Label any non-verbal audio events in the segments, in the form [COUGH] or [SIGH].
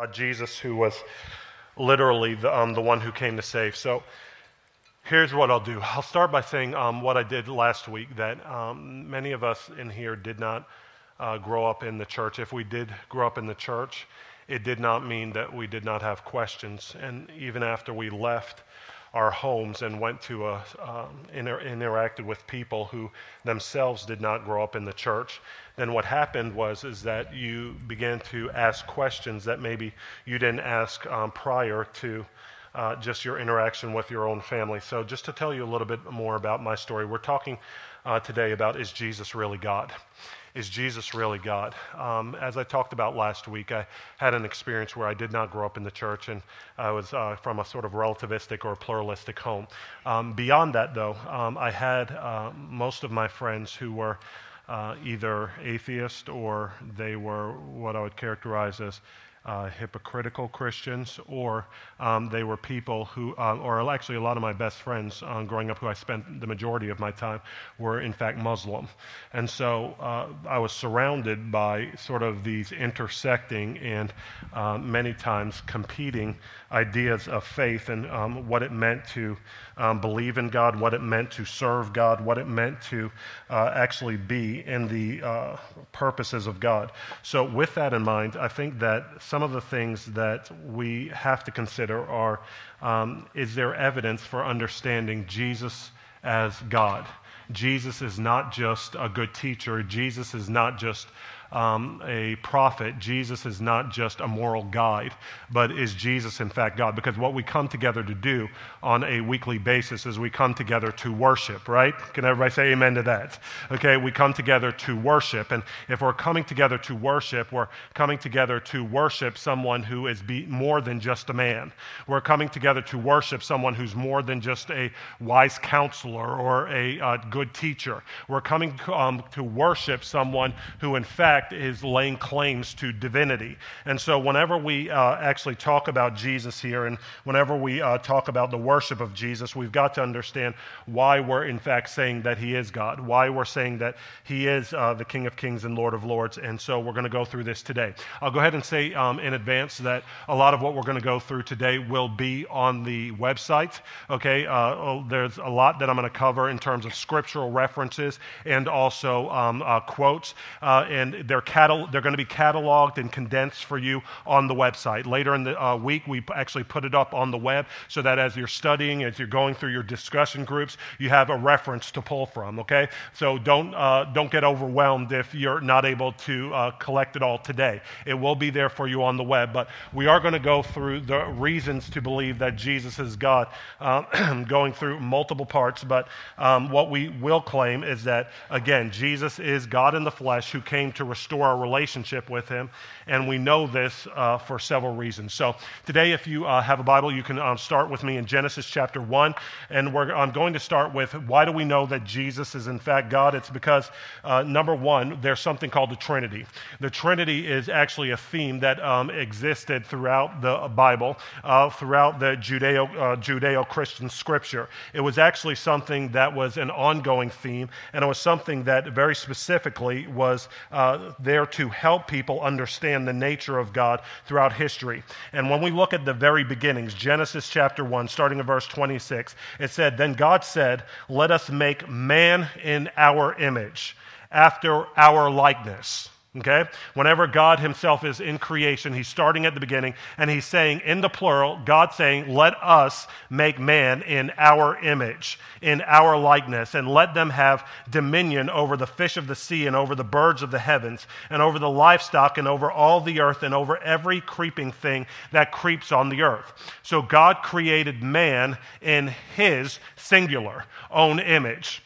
uh, Jesus, who was literally the, um, the one who came to save. So here's what I'll do I'll start by saying um, what I did last week that um, many of us in here did not uh, grow up in the church. If we did grow up in the church, it did not mean that we did not have questions. And even after we left, our homes and went to a, um, inter- interacted with people who themselves did not grow up in the church, then what happened was is that you began to ask questions that maybe you didn't ask um, prior to uh, just your interaction with your own family. So, just to tell you a little bit more about my story, we're talking uh, today about is Jesus really God? Is Jesus really God? Um, as I talked about last week, I had an experience where I did not grow up in the church and I was uh, from a sort of relativistic or pluralistic home. Um, beyond that, though, um, I had uh, most of my friends who were uh, either atheist or they were what I would characterize as uh, hypocritical Christians, or um, they were people who, uh, or actually a lot of my best friends um, growing up who I spent the majority of my time were in fact Muslim. And so uh, I was surrounded by sort of these intersecting and uh, many times competing ideas of faith and um, what it meant to um, believe in God, what it meant to serve God, what it meant to uh, actually be in the uh, purposes of God. So, with that in mind, I think that some of the things that we have to consider are um, is there evidence for understanding Jesus as God? Jesus is not just a good teacher, Jesus is not just um, a prophet, Jesus is not just a moral guide, but is Jesus, in fact, God? Because what we come together to do on a weekly basis is we come together to worship, right? Can everybody say amen to that? Okay, we come together to worship. And if we're coming together to worship, we're coming together to worship someone who is be- more than just a man. We're coming together to worship someone who's more than just a wise counselor or a uh, good teacher. We're coming um, to worship someone who, in fact, fact, is laying claims to divinity. And so, whenever we uh, actually talk about Jesus here and whenever we uh, talk about the worship of Jesus, we've got to understand why we're, in fact, saying that he is God, why we're saying that he is uh, the King of Kings and Lord of Lords. And so, we're going to go through this today. I'll go ahead and say um, in advance that a lot of what we're going to go through today will be on the website. Okay, uh, oh, there's a lot that I'm going to cover in terms of scriptural references and also um, uh, quotes. Uh, and they're, catal- they're going to be cataloged and condensed for you on the website. Later in the uh, week, we actually put it up on the web so that as you're studying, as you're going through your discussion groups, you have a reference to pull from, okay? So don't, uh, don't get overwhelmed if you're not able to uh, collect it all today. It will be there for you on the web, but we are going to go through the reasons to believe that Jesus is God, uh, [CLEARS THROAT] going through multiple parts. But um, what we will claim is that, again, Jesus is God in the flesh who came to restore restore our relationship with Him. And we know this uh, for several reasons. So today, if you uh, have a Bible, you can um, start with me in Genesis chapter 1. And I'm going to start with why do we know that Jesus is in fact God? It's because, uh, number one, there's something called the Trinity. The Trinity is actually a theme that um, existed throughout the Bible, uh, throughout the Judeo, uh, Judeo-Christian scripture. It was actually something that was an ongoing theme, and it was something that very specifically was uh, there to help people understand the nature of God throughout history. And when we look at the very beginnings, Genesis chapter 1, starting in verse 26, it said, Then God said, Let us make man in our image, after our likeness. Okay? Whenever God Himself is in creation, He's starting at the beginning and He's saying in the plural, God saying, Let us make man in our image, in our likeness, and let them have dominion over the fish of the sea and over the birds of the heavens and over the livestock and over all the earth and over every creeping thing that creeps on the earth. So God created man in His singular own image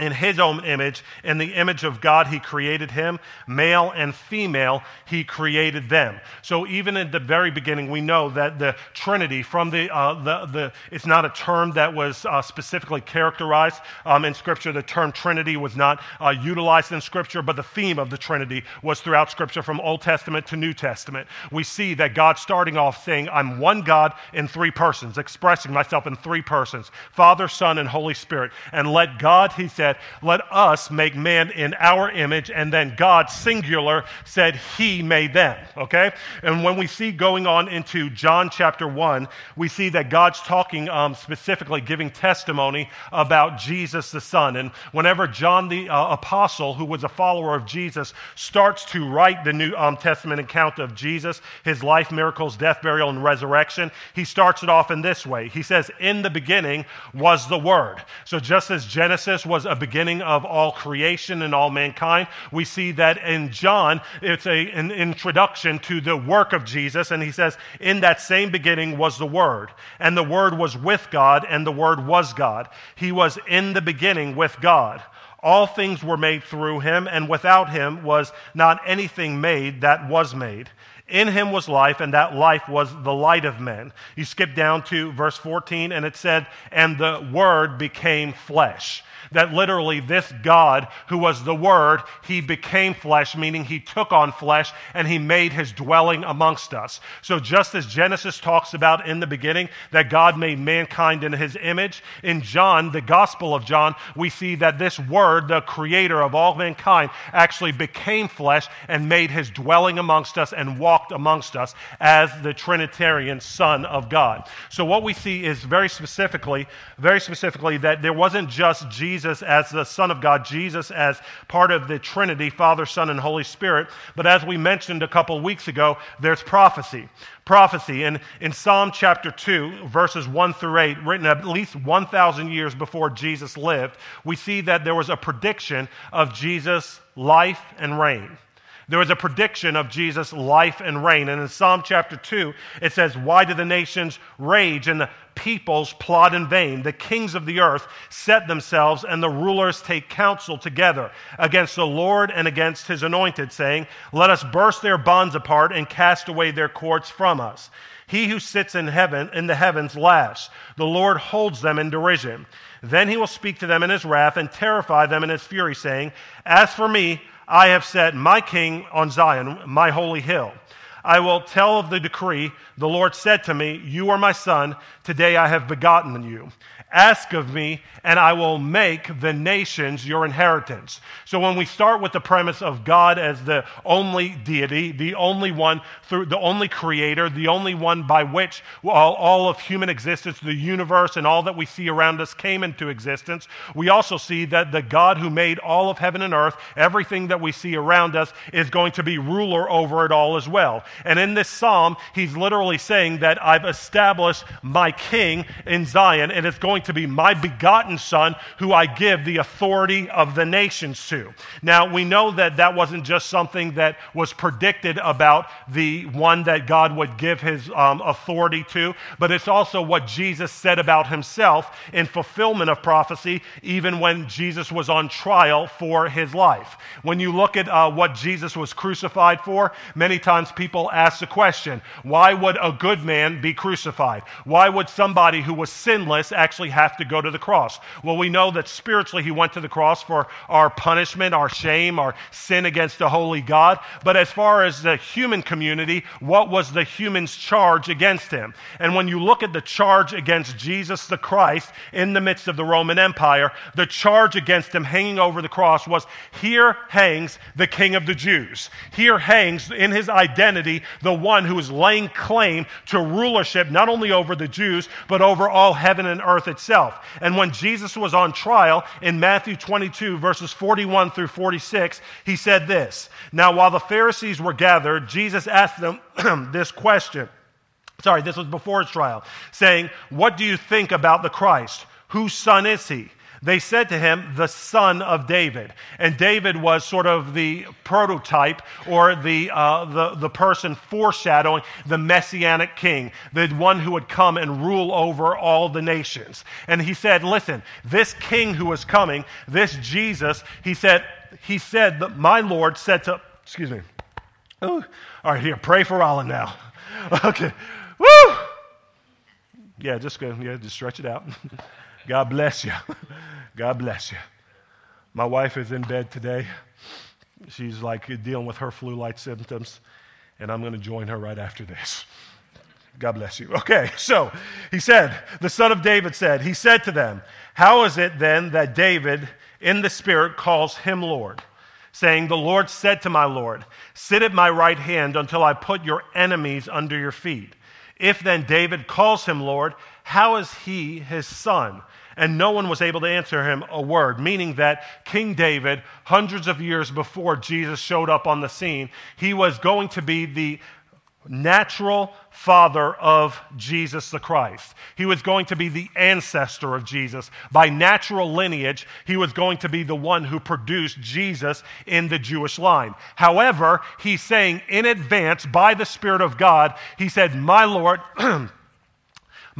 in his own image. In the image of God, he created him. Male and female, he created them. So even in the very beginning, we know that the Trinity, from the, uh, the, the it's not a term that was uh, specifically characterized um, in Scripture. The term Trinity was not uh, utilized in Scripture, but the theme of the Trinity was throughout Scripture from Old Testament to New Testament. We see that God starting off saying, I'm one God in three persons, expressing myself in three persons Father, Son, and Holy Spirit. And let God, he said, said, Let us make man in our image. And then God, singular, said, He made them. Okay? And when we see going on into John chapter 1, we see that God's talking um, specifically, giving testimony about Jesus the Son. And whenever John the uh, apostle, who was a follower of Jesus, starts to write the New um, Testament account of Jesus, his life, miracles, death, burial, and resurrection, he starts it off in this way. He says, In the beginning was the Word. So just as Genesis was a beginning of all creation and all mankind, we see that in John, it's a, an introduction to the work of Jesus. And he says, In that same beginning was the Word, and the Word was with God, and the Word was God. He was in the beginning with God. All things were made through him, and without him was not anything made that was made. In him was life, and that life was the light of men. You skip down to verse 14, and it said, And the Word became flesh that literally this God, who was the Word, he became flesh, meaning he took on flesh and he made his dwelling amongst us. So just as Genesis talks about in the beginning that God made mankind in his image, in John, the Gospel of John, we see that this Word, the creator of all mankind, actually became flesh and made his dwelling amongst us and walked amongst us as the Trinitarian Son of God. So what we see is very specifically, very specifically, that there wasn't just Jesus Jesus as the Son of God, Jesus as part of the Trinity, Father, Son, and Holy Spirit. But as we mentioned a couple weeks ago, there's prophecy. Prophecy. And in Psalm chapter 2, verses 1 through 8, written at least 1,000 years before Jesus lived, we see that there was a prediction of Jesus' life and reign there was a prediction of Jesus' life and reign. And in Psalm chapter 2, it says, Why do the nations rage and the peoples plot in vain? The kings of the earth set themselves, and the rulers take counsel together against the Lord and against his anointed, saying, Let us burst their bonds apart and cast away their cords from us. He who sits in heaven, in the heavens, laughs. The Lord holds them in derision. Then he will speak to them in his wrath and terrify them in his fury, saying, As for me, I have set my king on Zion, my holy hill. I will tell of the decree. The Lord said to me, You are my son. Today I have begotten you. Ask of me, and I will make the nations your inheritance. So when we start with the premise of God as the only deity, the only one through the only creator, the only one by which all, all of human existence, the universe, and all that we see around us came into existence, we also see that the God who made all of heaven and earth, everything that we see around us, is going to be ruler over it all as well. And in this psalm, he's literally saying that I've established my king in Zion, and it's going to be my begotten Son, who I give the authority of the nations to. Now, we know that that wasn't just something that was predicted about the one that God would give his um, authority to, but it's also what Jesus said about himself in fulfillment of prophecy, even when Jesus was on trial for his life. When you look at uh, what Jesus was crucified for, many times people ask the question why would a good man be crucified? Why would somebody who was sinless actually have to go to the cross? Well, we know that spiritually he went to the cross for our punishment, our shame, our sin against the holy God. But as far as the human community, what was the human's charge against him? And when you look at the charge against Jesus the Christ in the midst of the Roman Empire, the charge against him hanging over the cross was here hangs the King of the Jews. Here hangs in his identity the one who is laying claim to rulership not only over the Jews, but over all heaven and earth itself. And when Jesus was on trial in Matthew 22, verses 41 through 46, he said this Now, while the Pharisees were gathered, Jesus asked them [CLEARS THROAT] this question. Sorry, this was before his trial, saying, What do you think about the Christ? Whose son is he? They said to him, the son of David. And David was sort of the prototype or the, uh, the, the person foreshadowing the messianic king, the one who would come and rule over all the nations. And he said, Listen, this king who is coming, this Jesus, he said, he said that my Lord said to, excuse me. Ooh. All right, here, pray for Alan now. [LAUGHS] Okay. Woo! Yeah, just go, yeah, just stretch it out. [LAUGHS] God bless you. God bless you. My wife is in bed today. She's like dealing with her flu like symptoms, and I'm going to join her right after this. God bless you. Okay, so he said, the son of David said, he said to them, How is it then that David in the Spirit calls him Lord, saying, The Lord said to my Lord, Sit at my right hand until I put your enemies under your feet. If then David calls him Lord, how is he his son? And no one was able to answer him a word, meaning that King David, hundreds of years before Jesus showed up on the scene, he was going to be the natural father of Jesus the Christ. He was going to be the ancestor of Jesus. By natural lineage, he was going to be the one who produced Jesus in the Jewish line. However, he's saying in advance, by the Spirit of God, he said, My Lord, [CLEARS THROAT]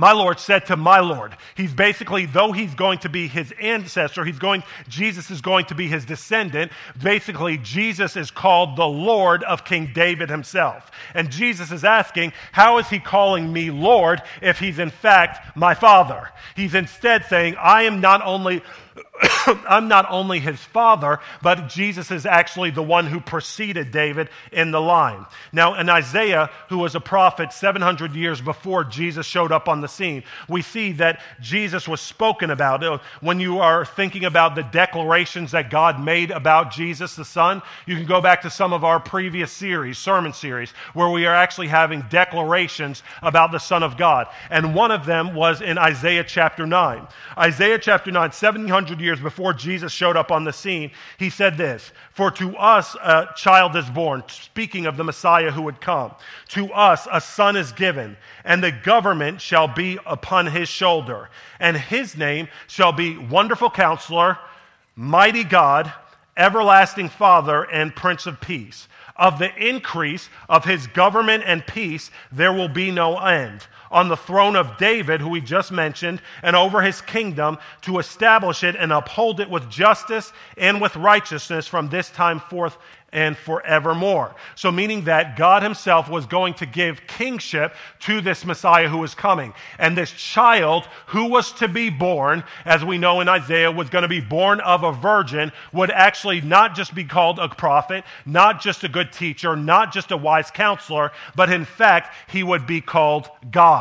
My Lord said to my Lord. He's basically, though he's going to be his ancestor, he's going, Jesus is going to be his descendant. Basically, Jesus is called the Lord of King David himself. And Jesus is asking, how is he calling me Lord if he's in fact my father? He's instead saying, I am not only [COUGHS] I'm not only his father, but Jesus is actually the one who preceded David in the line. Now, in Isaiah, who was a prophet 700 years before Jesus showed up on the scene, we see that Jesus was spoken about. Uh, when you are thinking about the declarations that God made about Jesus the Son, you can go back to some of our previous series, sermon series, where we are actually having declarations about the Son of God. And one of them was in Isaiah chapter 9. Isaiah chapter 9, 700 years before Jesus showed up on the scene, he said this For to us a child is born, speaking of the Messiah who would come. To us a son is given, and the government shall be upon his shoulder. And his name shall be Wonderful Counselor, Mighty God, Everlasting Father, and Prince of Peace. Of the increase of his government and peace, there will be no end on the throne of David, who we just mentioned, and over his kingdom to establish it and uphold it with justice and with righteousness from this time forth and forevermore. So, meaning that God Himself was going to give kingship to this Messiah who was coming. And this child who was to be born, as we know in Isaiah, was going to be born of a virgin, would actually not just be called a prophet, not just a good teacher, not just a wise counselor, but in fact, he would be called God.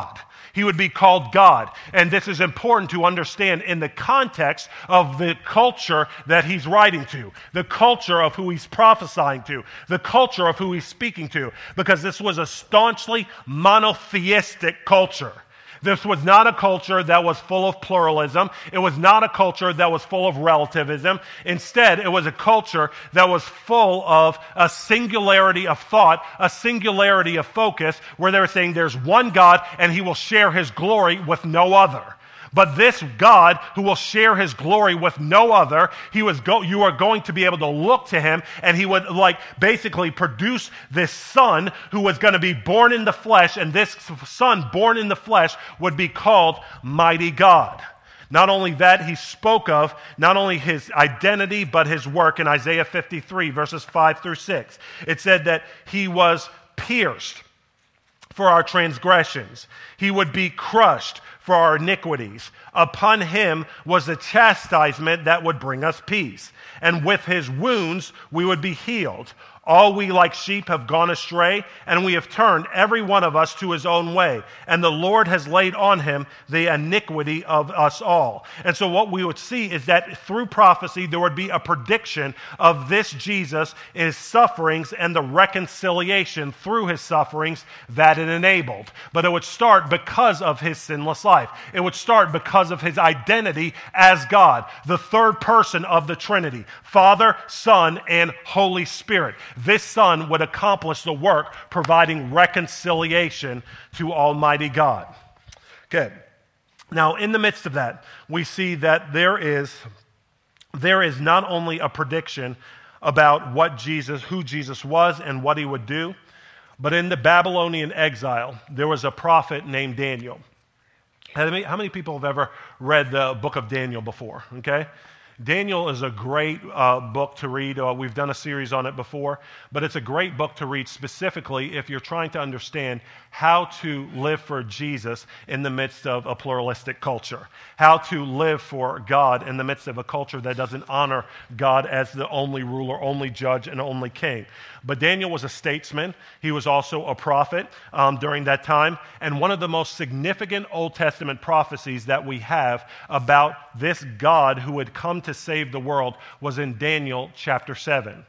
He would be called God. And this is important to understand in the context of the culture that he's writing to, the culture of who he's prophesying to, the culture of who he's speaking to, because this was a staunchly monotheistic culture. This was not a culture that was full of pluralism. It was not a culture that was full of relativism. Instead, it was a culture that was full of a singularity of thought, a singularity of focus, where they were saying there's one God and he will share his glory with no other. But this God who will share his glory with no other, he was go, you are going to be able to look to him and he would like basically produce this son who was going to be born in the flesh and this son born in the flesh would be called mighty God. Not only that, he spoke of not only his identity, but his work in Isaiah 53, verses 5 through 6. It said that he was pierced for our transgressions, he would be crushed for our iniquities. Upon him was the chastisement that would bring us peace. And with his wounds we would be healed. All we like sheep have gone astray, and we have turned every one of us to his own way. And the Lord has laid on him the iniquity of us all. And so, what we would see is that through prophecy, there would be a prediction of this Jesus, his sufferings, and the reconciliation through his sufferings that it enabled. But it would start because of his sinless life, it would start because of his identity as God, the third person of the Trinity Father, Son, and Holy Spirit this Son would accomplish the work providing reconciliation to Almighty God. Okay. Now, in the midst of that, we see that there is, there is not only a prediction about what Jesus, who Jesus was and what he would do, but in the Babylonian exile, there was a prophet named Daniel. How many, how many people have ever read the book of Daniel before? Okay? Daniel is a great uh, book to read. Uh, we've done a series on it before, but it's a great book to read specifically if you're trying to understand how to live for Jesus in the midst of a pluralistic culture, how to live for God in the midst of a culture that doesn't honor God as the only ruler, only judge, and only king. But Daniel was a statesman. He was also a prophet um, during that time. And one of the most significant Old Testament prophecies that we have about this God who would come to to save the world was in Daniel chapter 7.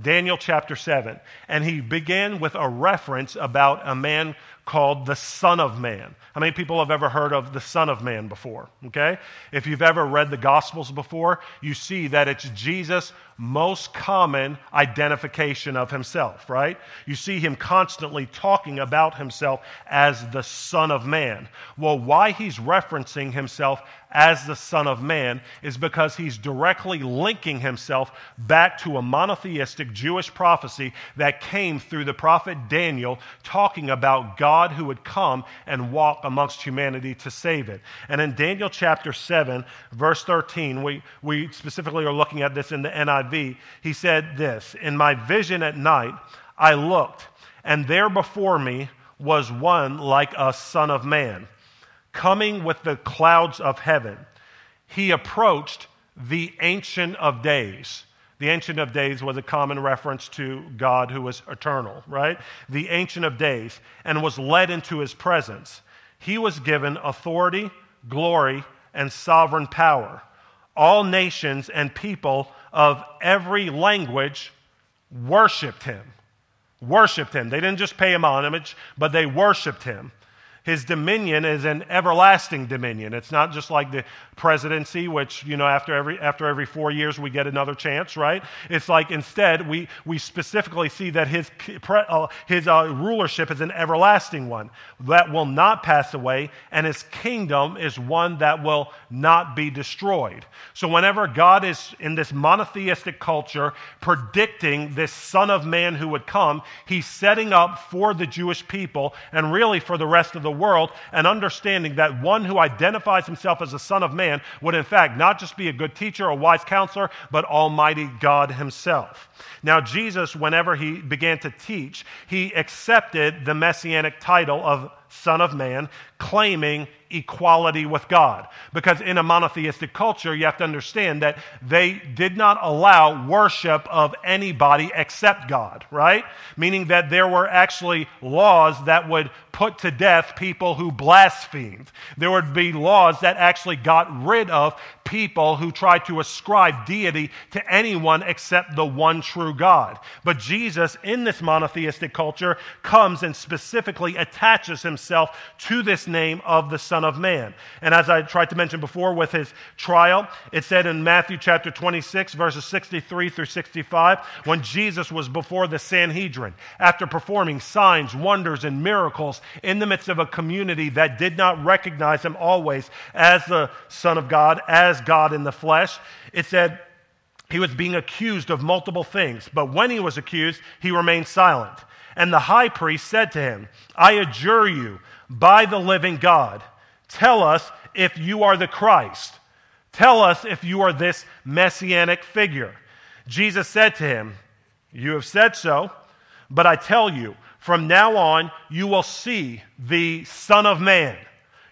Daniel chapter 7. And he began with a reference about a man called the Son of Man. How many people have ever heard of the Son of Man before? Okay? If you've ever read the Gospels before, you see that it's Jesus' most common identification of himself, right? You see him constantly talking about himself as the Son of Man. Well, why he's referencing himself as the Son of Man is because he's directly linking himself back to a monotheistic Jewish prophecy that came through the prophet Daniel, talking about God who would come and walk amongst humanity to save it. And in Daniel chapter 7, verse 13, we, we specifically are looking at this in the NIV. He said this In my vision at night, I looked, and there before me was one like a son of man coming with the clouds of heaven, he approached the Ancient of Days. The Ancient of Days was a common reference to God who was eternal, right? The Ancient of Days, and was led into his presence. He was given authority, glory, and sovereign power. All nations and people of every language worshiped him. Worshiped him. They didn't just pay him homage, but they worshiped him. His dominion is an everlasting dominion. It's not just like the presidency, which, you know, after every, after every four years we get another chance, right? It's like instead we, we specifically see that his, uh, his uh, rulership is an everlasting one that will not pass away, and his kingdom is one that will not be destroyed. So, whenever God is in this monotheistic culture predicting this Son of Man who would come, he's setting up for the Jewish people and really for the rest of the world and understanding that one who identifies himself as the Son of Man would, in fact, not just be a good teacher, a wise counselor, but Almighty God Himself. Now, Jesus, whenever he began to teach, he accepted the messianic title of Son of Man, claiming equality with God. Because in a monotheistic culture, you have to understand that they did not allow worship of anybody except God, right? Meaning that there were actually laws that would put to death people who blasphemed. There would be laws that actually got rid of people who tried to ascribe deity to anyone except the one true God. But Jesus, in this monotheistic culture, comes and specifically attaches himself to this name of the Son of Man. And as I tried to mention before with his trial, it said in Matthew chapter 26, verses 63 through 65, when Jesus was before the Sanhedrin, after performing signs, wonders, and miracles, in the midst of a community that did not recognize him always as the Son of God, as God in the flesh. It said he was being accused of multiple things, but when he was accused, he remained silent. And the high priest said to him, I adjure you by the living God, tell us if you are the Christ. Tell us if you are this messianic figure. Jesus said to him, You have said so, but I tell you, from now on, you will see the Son of Man.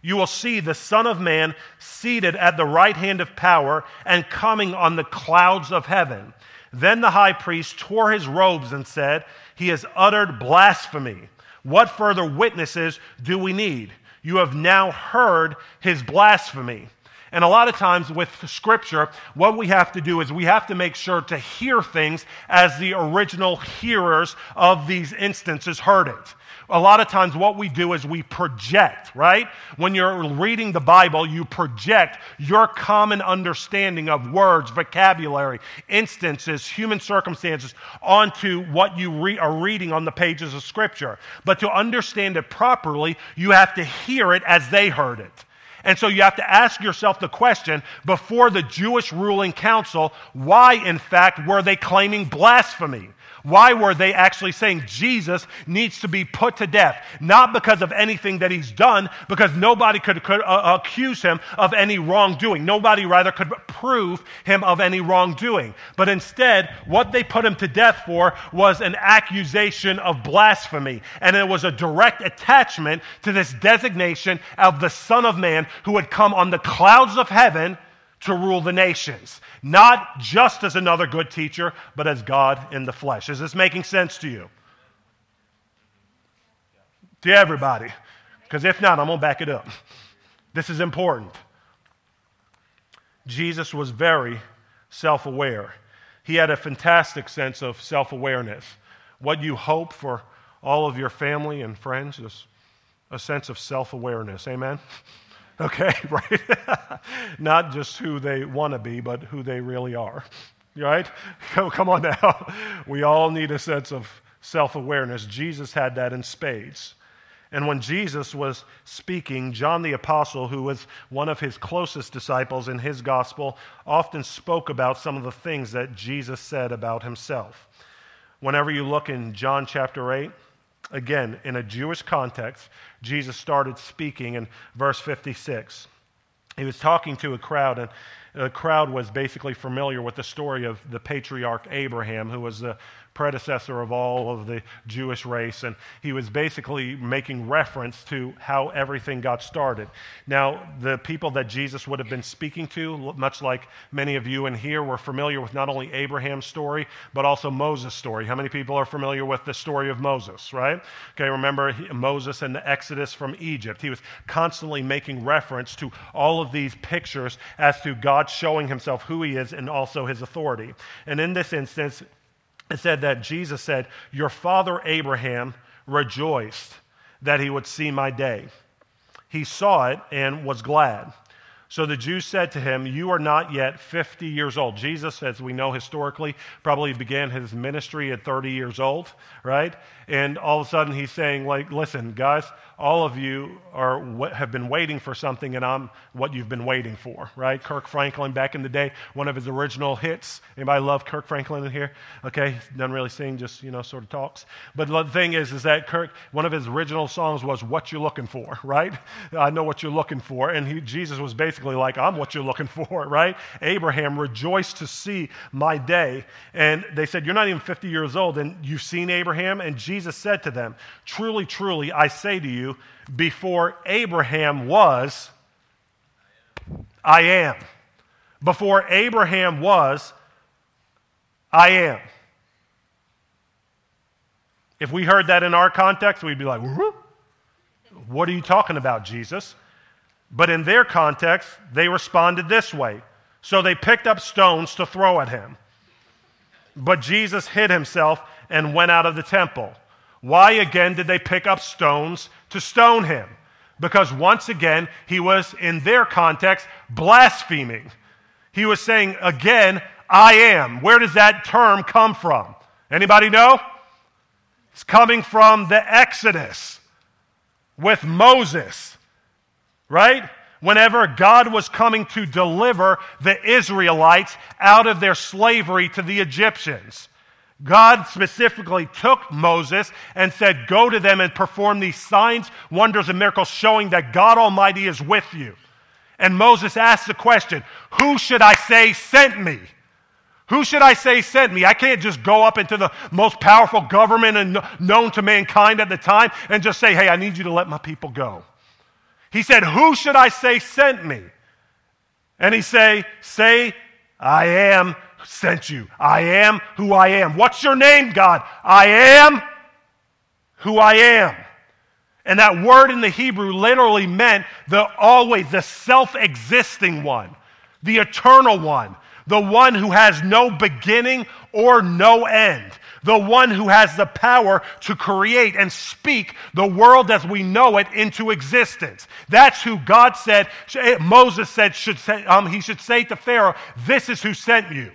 You will see the Son of Man seated at the right hand of power and coming on the clouds of heaven. Then the high priest tore his robes and said, He has uttered blasphemy. What further witnesses do we need? You have now heard his blasphemy. And a lot of times with Scripture, what we have to do is we have to make sure to hear things as the original hearers of these instances heard it. A lot of times, what we do is we project, right? When you're reading the Bible, you project your common understanding of words, vocabulary, instances, human circumstances onto what you re- are reading on the pages of Scripture. But to understand it properly, you have to hear it as they heard it. And so you have to ask yourself the question before the Jewish ruling council why, in fact, were they claiming blasphemy? Why were they actually saying Jesus needs to be put to death? Not because of anything that he's done, because nobody could, could uh, accuse him of any wrongdoing. Nobody, rather, could prove him of any wrongdoing. But instead, what they put him to death for was an accusation of blasphemy. And it was a direct attachment to this designation of the Son of Man who had come on the clouds of heaven to rule the nations, not just as another good teacher, but as God in the flesh. Is this making sense to you? To everybody. Because if not, I'm going to back it up. This is important. Jesus was very, self aware. He had a fantastic sense of self awareness. What you hope for all of your family and friends is a sense of self awareness. Amen? Okay, [LAUGHS] right? Not just who they want to be, but who they really are. Right? [LAUGHS] Come on now. We all need a sense of self awareness. Jesus had that in spades. And when Jesus was speaking, John the Apostle, who was one of his closest disciples in his gospel, often spoke about some of the things that Jesus said about himself. Whenever you look in John chapter 8, again, in a Jewish context, Jesus started speaking in verse 56. He was talking to a crowd, and the crowd was basically familiar with the story of the patriarch Abraham, who was the predecessor of all of the Jewish race, and he was basically making reference to how everything got started. Now, the people that Jesus would have been speaking to, much like many of you in here, were familiar with not only Abraham's story, but also Moses' story. How many people are familiar with the story of Moses, right? Okay, remember Moses and the Exodus from Egypt. He was constantly making reference to all of these pictures as to God showing himself who he is and also his authority. And in this instance, it said that Jesus said, Your father Abraham rejoiced that he would see my day. He saw it and was glad. So the Jews said to him, You are not yet 50 years old. Jesus, as we know historically, probably began his ministry at 30 years old, right? And all of a sudden he's saying, like, listen, guys, all of you are have been waiting for something, and I'm what you've been waiting for, right? Kirk Franklin back in the day, one of his original hits. Anybody love Kirk Franklin in here? Okay, doesn't really sing, just you know, sort of talks. But the thing is, is that Kirk, one of his original songs was "What You're Looking For," right? [LAUGHS] I know what you're looking for, and he, Jesus was basically like, "I'm what you're looking [LAUGHS] for," right? Abraham rejoiced to see my day, and they said, "You're not even 50 years old, and you've seen Abraham." And Jesus said to them, "Truly, truly, I say to you." you, before Abraham was, I am. Before Abraham was, I am. If we heard that in our context, we'd be like, What are you talking about, Jesus? But in their context, they responded this way. So they picked up stones to throw at him. But Jesus hid himself and went out of the temple. Why again did they pick up stones to stone him? Because once again, he was, in their context, blaspheming. He was saying, again, I am. Where does that term come from? Anybody know? It's coming from the Exodus with Moses, right? Whenever God was coming to deliver the Israelites out of their slavery to the Egyptians. God specifically took Moses and said, Go to them and perform these signs, wonders, and miracles showing that God Almighty is with you. And Moses asked the question, Who should I say sent me? Who should I say sent me? I can't just go up into the most powerful government and known to mankind at the time and just say, Hey, I need you to let my people go. He said, Who should I say sent me? And he say, Say, I am sent you. I am who I am. What's your name, God? I am who I am. And that word in the Hebrew literally meant the always, the self existing one, the eternal one, the one who has no beginning or no end, the one who has the power to create and speak the world as we know it into existence. That's who God said, Moses said, should say, um, he should say to Pharaoh, This is who sent you.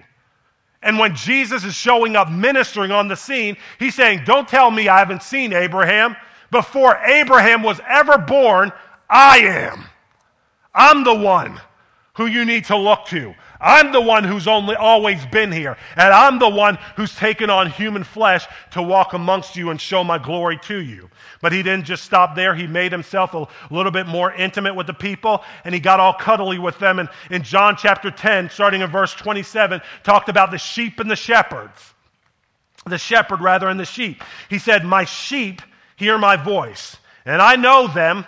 And when Jesus is showing up ministering on the scene, he's saying, Don't tell me I haven't seen Abraham. Before Abraham was ever born, I am. I'm the one who you need to look to. I'm the one who's only always been here. And I'm the one who's taken on human flesh to walk amongst you and show my glory to you. But he didn't just stop there. He made himself a little bit more intimate with the people and he got all cuddly with them. And in John chapter 10, starting in verse 27, talked about the sheep and the shepherds. The shepherd, rather, and the sheep. He said, My sheep hear my voice, and I know them,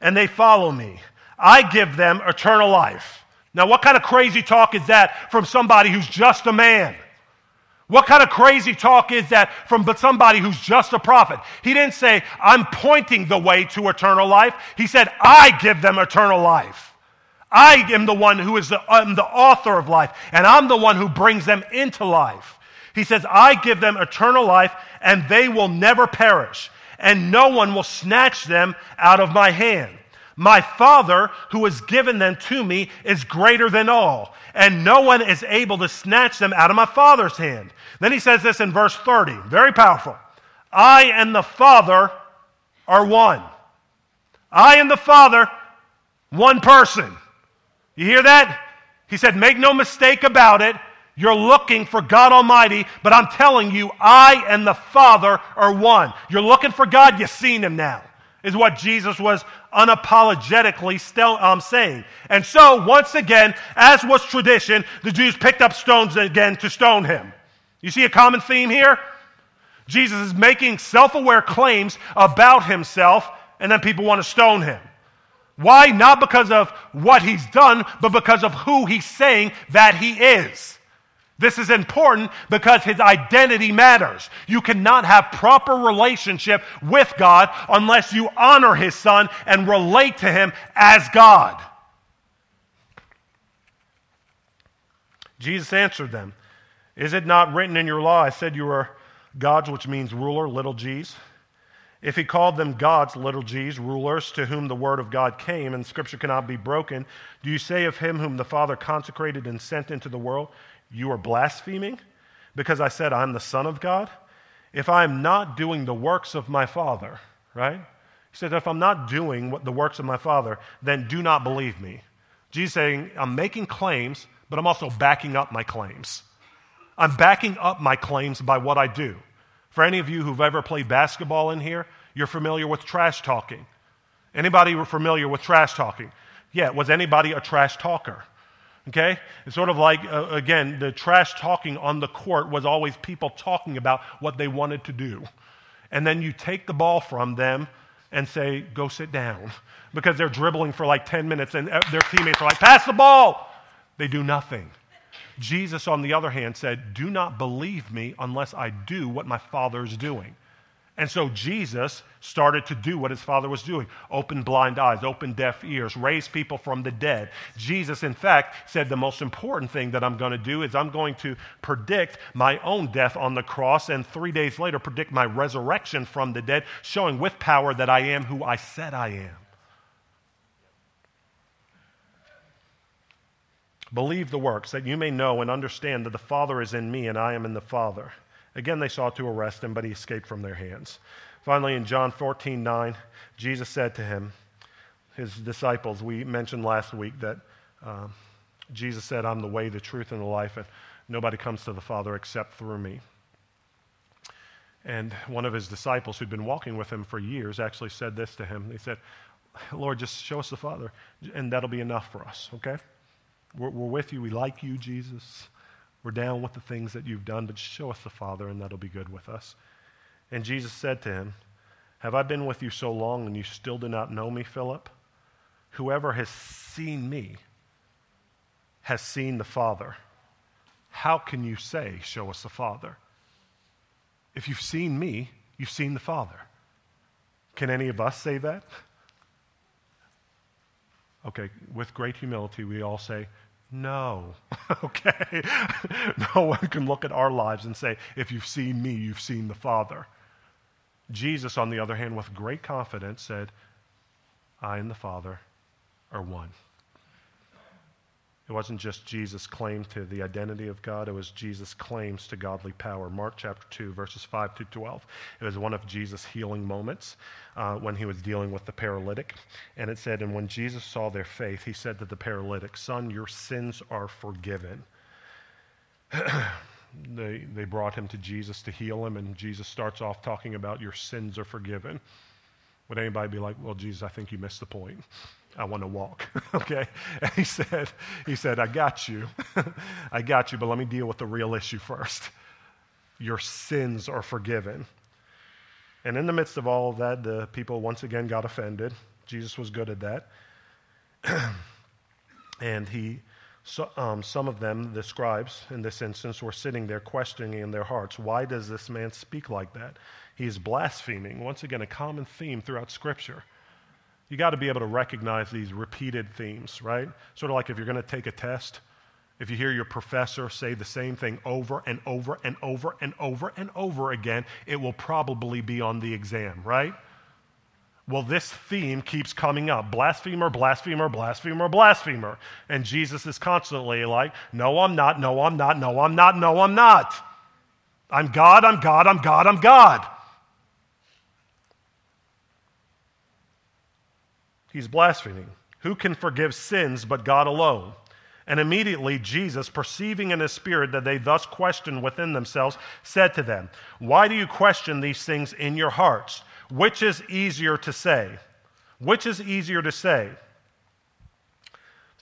and they follow me. I give them eternal life now, what kind of crazy talk is that from somebody who's just a man? What kind of crazy talk is that from somebody who's just a prophet? He didn't say, I'm pointing the way to eternal life. He said, I give them eternal life. I am the one who is the, I'm the author of life, and I'm the one who brings them into life. He says, I give them eternal life, and they will never perish, and no one will snatch them out of my hand. My Father, who has given them to me, is greater than all, and no one is able to snatch them out of my Father's hand. Then he says this in verse 30, very powerful. I and the Father are one. I and the Father, one person. You hear that? He said, Make no mistake about it. You're looking for God Almighty, but I'm telling you, I and the Father are one. You're looking for God, you've seen Him now, is what Jesus was unapologetically still, um, saying. And so, once again, as was tradition, the Jews picked up stones again to stone him. You see a common theme here? Jesus is making self aware claims about himself, and then people want to stone him. Why? Not because of what he's done, but because of who he's saying that he is. This is important because his identity matters. You cannot have proper relationship with God unless you honor his son and relate to him as God. Jesus answered them, Is it not written in your law, I said you are gods, which means ruler, little g's? If he called them gods, little g's, rulers, to whom the word of God came, and scripture cannot be broken, do you say of him whom the Father consecrated and sent into the world, you are blaspheming? Because I said, I'm the Son of God? If I am not doing the works of my Father, right? He said, if I'm not doing what the works of my Father, then do not believe me. Jesus saying, I'm making claims, but I'm also backing up my claims. I'm backing up my claims by what I do. For any of you who've ever played basketball in here, you're familiar with trash talking. Anybody familiar with trash talking? Yeah, was anybody a trash talker? Okay? It's sort of like, uh, again, the trash talking on the court was always people talking about what they wanted to do. And then you take the ball from them and say, go sit down. Because they're dribbling for like 10 minutes and uh, their teammates are like, pass the ball. They do nothing. Jesus, on the other hand, said, Do not believe me unless I do what my Father is doing. And so Jesus started to do what his father was doing open blind eyes, open deaf ears, raise people from the dead. Jesus, in fact, said the most important thing that I'm going to do is I'm going to predict my own death on the cross and three days later predict my resurrection from the dead, showing with power that I am who I said I am. Believe the works, that you may know and understand that the Father is in me and I am in the Father. Again, they sought to arrest him, but he escaped from their hands. Finally, in John 14 9, Jesus said to him, his disciples, we mentioned last week that uh, Jesus said, I'm the way, the truth, and the life, and nobody comes to the Father except through me. And one of his disciples who'd been walking with him for years actually said this to him. He said, Lord, just show us the Father, and that'll be enough for us, okay? We're, we're with you. We like you, Jesus. We're down with the things that you've done, but show us the Father, and that'll be good with us. And Jesus said to him, Have I been with you so long, and you still do not know me, Philip? Whoever has seen me has seen the Father. How can you say, Show us the Father? If you've seen me, you've seen the Father. Can any of us say that? Okay, with great humility, we all say, no. [LAUGHS] okay? [LAUGHS] no one can look at our lives and say, if you've seen me, you've seen the Father. Jesus, on the other hand, with great confidence said, I and the Father are one. It wasn't just Jesus' claim to the identity of God, it was Jesus' claims to godly power. Mark chapter 2, verses 5 to 12. It was one of Jesus' healing moments uh, when he was dealing with the paralytic. And it said, And when Jesus saw their faith, he said to the paralytic, Son, your sins are forgiven. [CLEARS THROAT] they, they brought him to Jesus to heal him, and Jesus starts off talking about, Your sins are forgiven. Would anybody be like, Well, Jesus, I think you missed the point? I want to walk. [LAUGHS] okay? And he said, he said, I got you. [LAUGHS] I got you, but let me deal with the real issue first. Your sins are forgiven. And in the midst of all of that, the people once again got offended. Jesus was good at that. [CLEARS THROAT] and he, so, um, some of them, the scribes in this instance, were sitting there questioning in their hearts, why does this man speak like that? He's blaspheming. Once again, a common theme throughout Scripture. You got to be able to recognize these repeated themes, right? Sort of like if you're going to take a test, if you hear your professor say the same thing over and over and over and over and over again, it will probably be on the exam, right? Well, this theme keeps coming up blasphemer, blasphemer, blasphemer, blasphemer. And Jesus is constantly like, No, I'm not, no, I'm not, no, I'm not, no, I'm not. I'm God, I'm God, I'm God, I'm God. He's blaspheming. Who can forgive sins but God alone? And immediately Jesus, perceiving in his spirit that they thus questioned within themselves, said to them, Why do you question these things in your hearts? Which is easier to say? Which is easier to say?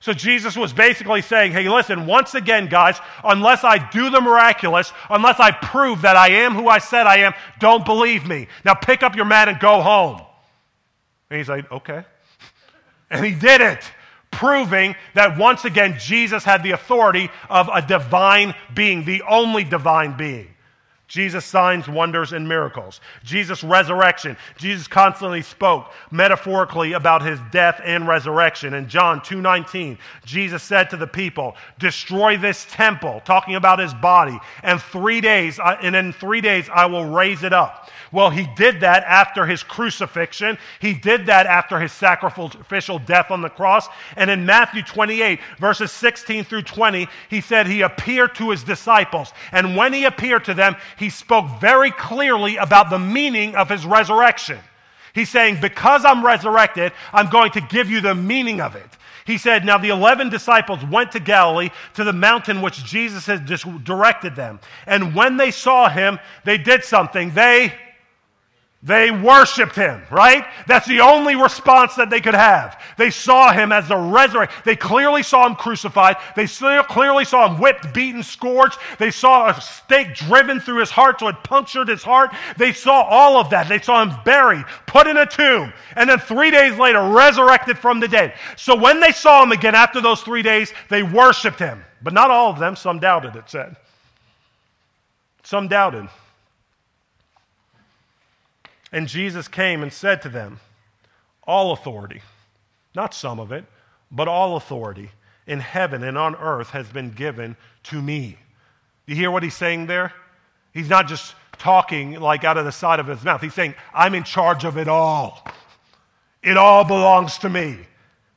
So Jesus was basically saying, hey, listen, once again, guys, unless I do the miraculous, unless I prove that I am who I said I am, don't believe me. Now pick up your mat and go home. And he's like, okay. [LAUGHS] And he did it, proving that once again, Jesus had the authority of a divine being, the only divine being. Jesus' signs, wonders, and miracles. Jesus' resurrection. Jesus constantly spoke metaphorically about his death and resurrection. In John 2.19, Jesus said to the people, destroy this temple, talking about his body, and three days, uh, and in three days I will raise it up. Well, he did that after his crucifixion. He did that after his sacrificial death on the cross. And in Matthew 28, verses 16 through 20, he said he appeared to his disciples. And when he appeared to them, he spoke very clearly about the meaning of his resurrection. He's saying, Because I'm resurrected, I'm going to give you the meaning of it. He said, Now the 11 disciples went to Galilee to the mountain which Jesus had just directed them. And when they saw him, they did something. They they worshiped him, right? That's the only response that they could have. They saw him as the resurrected. They clearly saw him crucified. They clearly saw him whipped, beaten, scourged. They saw a stake driven through his heart so it punctured his heart. They saw all of that. They saw him buried, put in a tomb, and then three days later resurrected from the dead. So when they saw him again after those three days, they worshiped him. But not all of them. Some doubted, it said. Some doubted. And Jesus came and said to them, All authority, not some of it, but all authority in heaven and on earth has been given to me. You hear what he's saying there? He's not just talking like out of the side of his mouth. He's saying, I'm in charge of it all. It all belongs to me.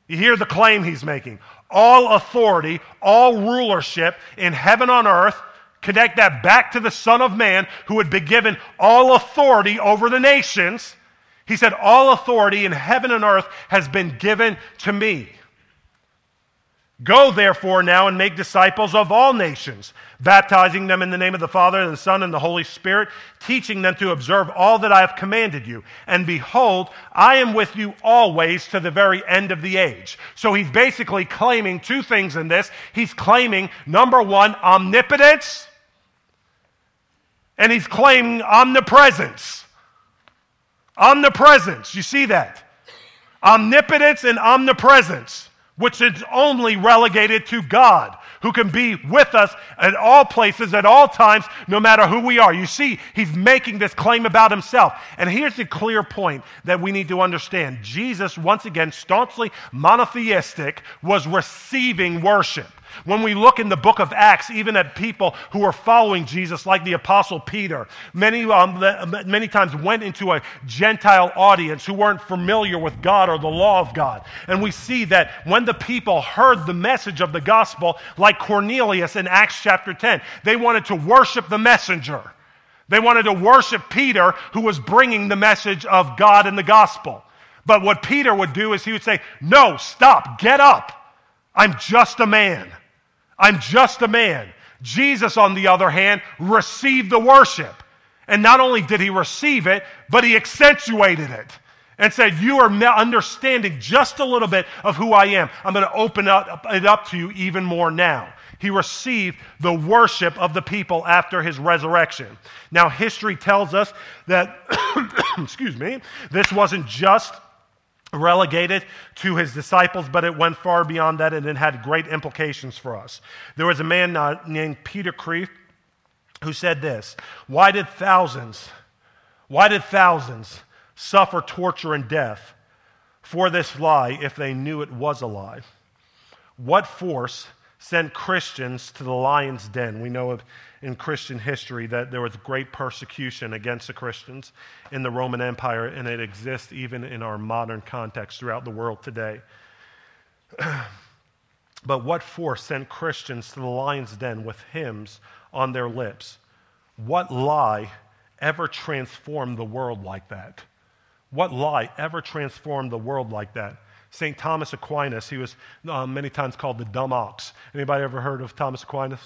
You hear the claim he's making. All authority, all rulership in heaven on earth Connect that back to the Son of Man who had been given all authority over the nations. He said, All authority in heaven and earth has been given to me. Go therefore now and make disciples of all nations, baptizing them in the name of the Father and the Son and the Holy Spirit, teaching them to observe all that I have commanded you. And behold, I am with you always to the very end of the age. So he's basically claiming two things in this. He's claiming, number one, omnipotence and he's claiming omnipresence. Omnipresence, you see that? Omnipotence and omnipresence, which is only relegated to God, who can be with us at all places, at all times, no matter who we are. You see, he's making this claim about himself. And here's the clear point that we need to understand Jesus, once again, staunchly monotheistic, was receiving worship. When we look in the book of Acts, even at people who were following Jesus, like the Apostle Peter, many, um, many times went into a Gentile audience who weren't familiar with God or the law of God. And we see that when the people heard the message of the gospel, like Cornelius in Acts chapter 10, they wanted to worship the messenger. They wanted to worship Peter, who was bringing the message of God and the gospel. But what Peter would do is he would say, No, stop, get up. I'm just a man. I'm just a man. Jesus, on the other hand, received the worship. And not only did he receive it, but he accentuated it. and said, You are understanding just a little bit of who I am. I'm going to open it up to you even more now. He received the worship of the people after his resurrection. Now, history tells us that, [COUGHS] excuse me, this wasn't just relegated to his disciples, but it went far beyond that and it had great implications for us. There was a man uh, named Peter Kreeft who said this Why did thousands, why did thousands suffer torture and death for this lie if they knew it was a lie? What force sent Christians to the lion's den? We know of in Christian history that there was great persecution against the Christians in the Roman Empire, and it exists even in our modern context throughout the world today. [CLEARS THROAT] but what force sent Christians to the lion's den with hymns on their lips? What lie ever transformed the world like that? What lie ever transformed the world like that? St. Thomas Aquinas, he was um, many times called the dumb ox. Anybody ever heard of Thomas Aquinas?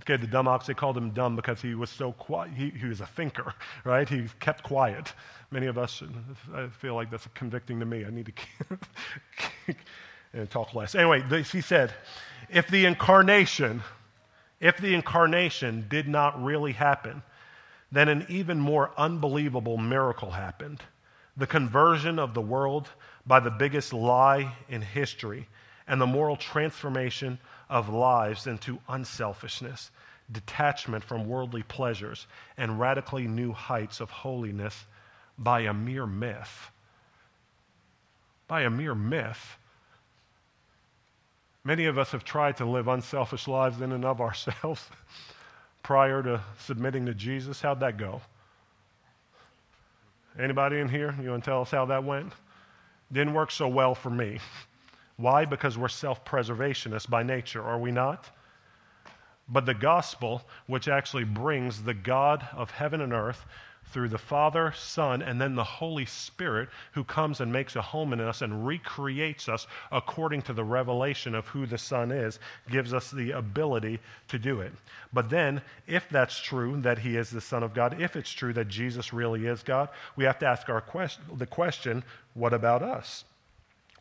Okay, the dumb ox, they called him dumb because he was so quiet. He, he was a thinker, [LAUGHS] right? He kept quiet. Many of us, I feel like that's convicting to me. I need to [LAUGHS] and talk less. Anyway, he said, if the incarnation, if the incarnation did not really happen, then an even more unbelievable miracle happened. The conversion of the world by the biggest lie in history and the moral transformation of lives into unselfishness, detachment from worldly pleasures, and radically new heights of holiness by a mere myth. By a mere myth. Many of us have tried to live unselfish lives in and of ourselves [LAUGHS] prior to submitting to Jesus. How'd that go? Anybody in here? You want to tell us how that went? Didn't work so well for me. Why? Because we're self preservationists by nature, are we not? But the gospel, which actually brings the God of heaven and earth through the Father, Son, and then the Holy Spirit, who comes and makes a home in us and recreates us according to the revelation of who the Son is, gives us the ability to do it. But then, if that's true that He is the Son of God, if it's true that Jesus really is God, we have to ask our question, the question what about us?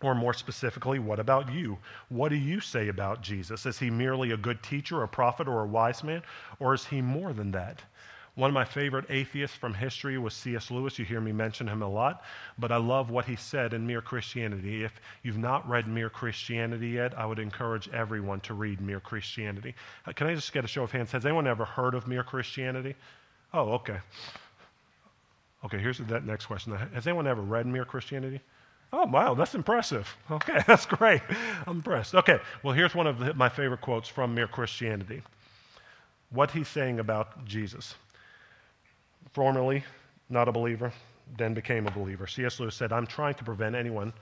Or more specifically, what about you? What do you say about Jesus? Is he merely a good teacher, a prophet, or a wise man? Or is he more than that? One of my favorite atheists from history was C.S. Lewis. You hear me mention him a lot, but I love what he said in Mere Christianity. If you've not read Mere Christianity yet, I would encourage everyone to read Mere Christianity. Uh, can I just get a show of hands? Has anyone ever heard of Mere Christianity? Oh, okay. Okay, here's that next question. Has anyone ever read Mere Christianity? Oh, wow, that's impressive. Okay, [LAUGHS] that's great. I'm impressed. Okay, well, here's one of my favorite quotes from Mere Christianity. What he's saying about Jesus. Formerly not a believer, then became a believer. C.S. Lewis said, I'm trying to prevent anyone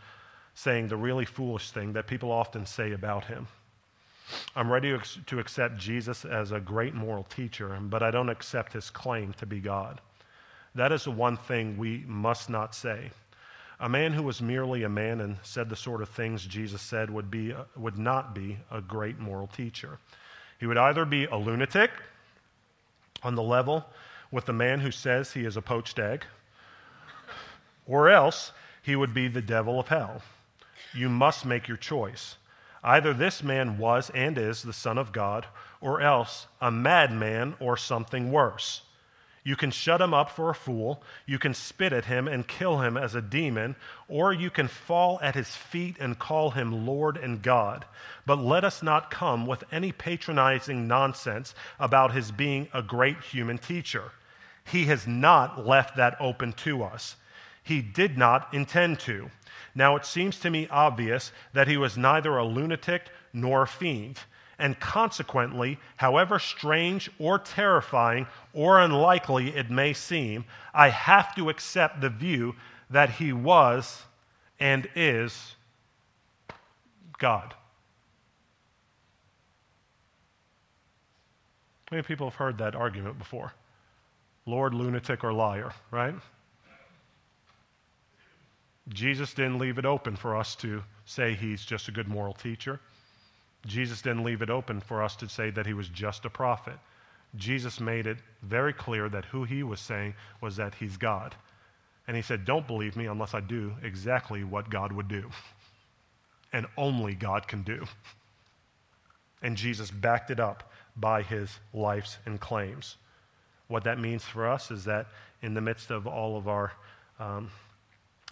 saying the really foolish thing that people often say about him. I'm ready to accept Jesus as a great moral teacher, but I don't accept his claim to be God. That is the one thing we must not say. A man who was merely a man and said the sort of things Jesus said would, be, would not be a great moral teacher. He would either be a lunatic on the level with the man who says he is a poached egg, or else he would be the devil of hell. You must make your choice. Either this man was and is the Son of God, or else a madman or something worse. You can shut him up for a fool, you can spit at him and kill him as a demon, or you can fall at his feet and call him Lord and God. But let us not come with any patronizing nonsense about his being a great human teacher. He has not left that open to us. He did not intend to. Now, it seems to me obvious that he was neither a lunatic nor a fiend and consequently, however strange or terrifying or unlikely it may seem, I have to accept the view that he was and is God. Many people have heard that argument before Lord, lunatic, or liar, right? Jesus didn't leave it open for us to say he's just a good moral teacher. Jesus didn't leave it open for us to say that he was just a prophet. Jesus made it very clear that who he was saying was that he's God. And he said, Don't believe me unless I do exactly what God would do. [LAUGHS] And only God can do. And Jesus backed it up by his lives and claims. What that means for us is that in the midst of all of our um,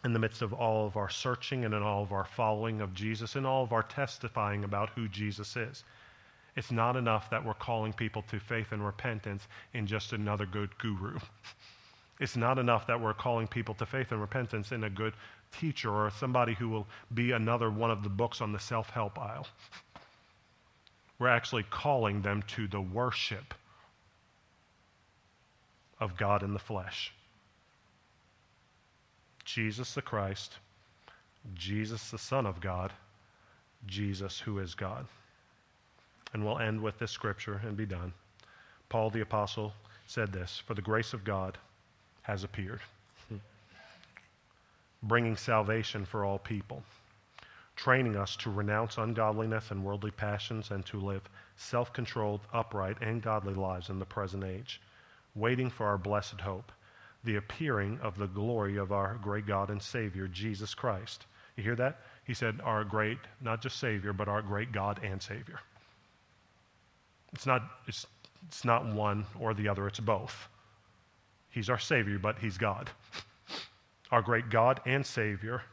in the midst of all of our searching and in all of our following of Jesus and all of our testifying about who Jesus is. It's not enough that we're calling people to faith and repentance in just another good guru. [LAUGHS] It's not enough that we're calling people to faith and repentance in a good teacher or somebody who will be another one of the books on the self help aisle. [LAUGHS] We're actually calling them to the worship of God in the flesh. Jesus the Christ, Jesus the Son of God, Jesus who is God. And we'll end with this scripture and be done. Paul the Apostle said this For the grace of God has appeared, bringing salvation for all people, training us to renounce ungodliness and worldly passions and to live self controlled, upright, and godly lives in the present age, waiting for our blessed hope the appearing of the glory of our great God and Savior, Jesus Christ. You hear that? He said, our great, not just Savior, but our great God and Savior. It's not, it's, it's not one or the other, it's both. He's our Savior, but He's God. [LAUGHS] Our great God and Savior,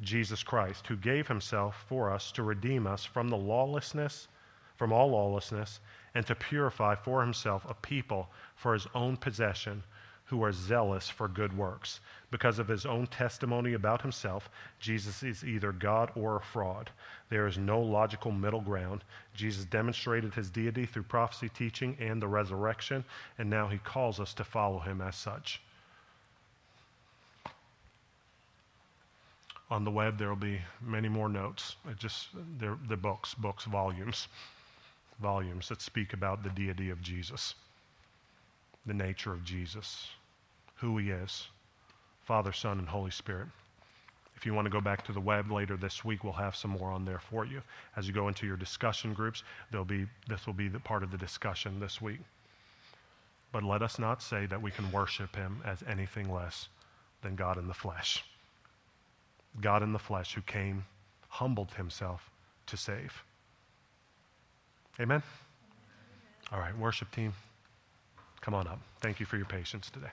Jesus Christ, who gave Himself for us to redeem us from the lawlessness, from all lawlessness, and to purify for Himself a people for His own possession who are zealous for good works. Because of his own testimony about himself, Jesus is either God or a fraud. There is no logical middle ground. Jesus demonstrated his deity through prophecy, teaching, and the resurrection, and now he calls us to follow him as such. On the web, there will be many more notes. Just they're, they're books, books, volumes, volumes that speak about the deity of Jesus, the nature of Jesus who He is Father, Son, and Holy Spirit. If you want to go back to the web later this week, we'll have some more on there for you. As you go into your discussion groups, there'll be, this will be the part of the discussion this week. But let us not say that we can worship Him as anything less than God in the flesh. God in the flesh who came, humbled Himself to save. Amen? All right, worship team, come on up. Thank you for your patience today.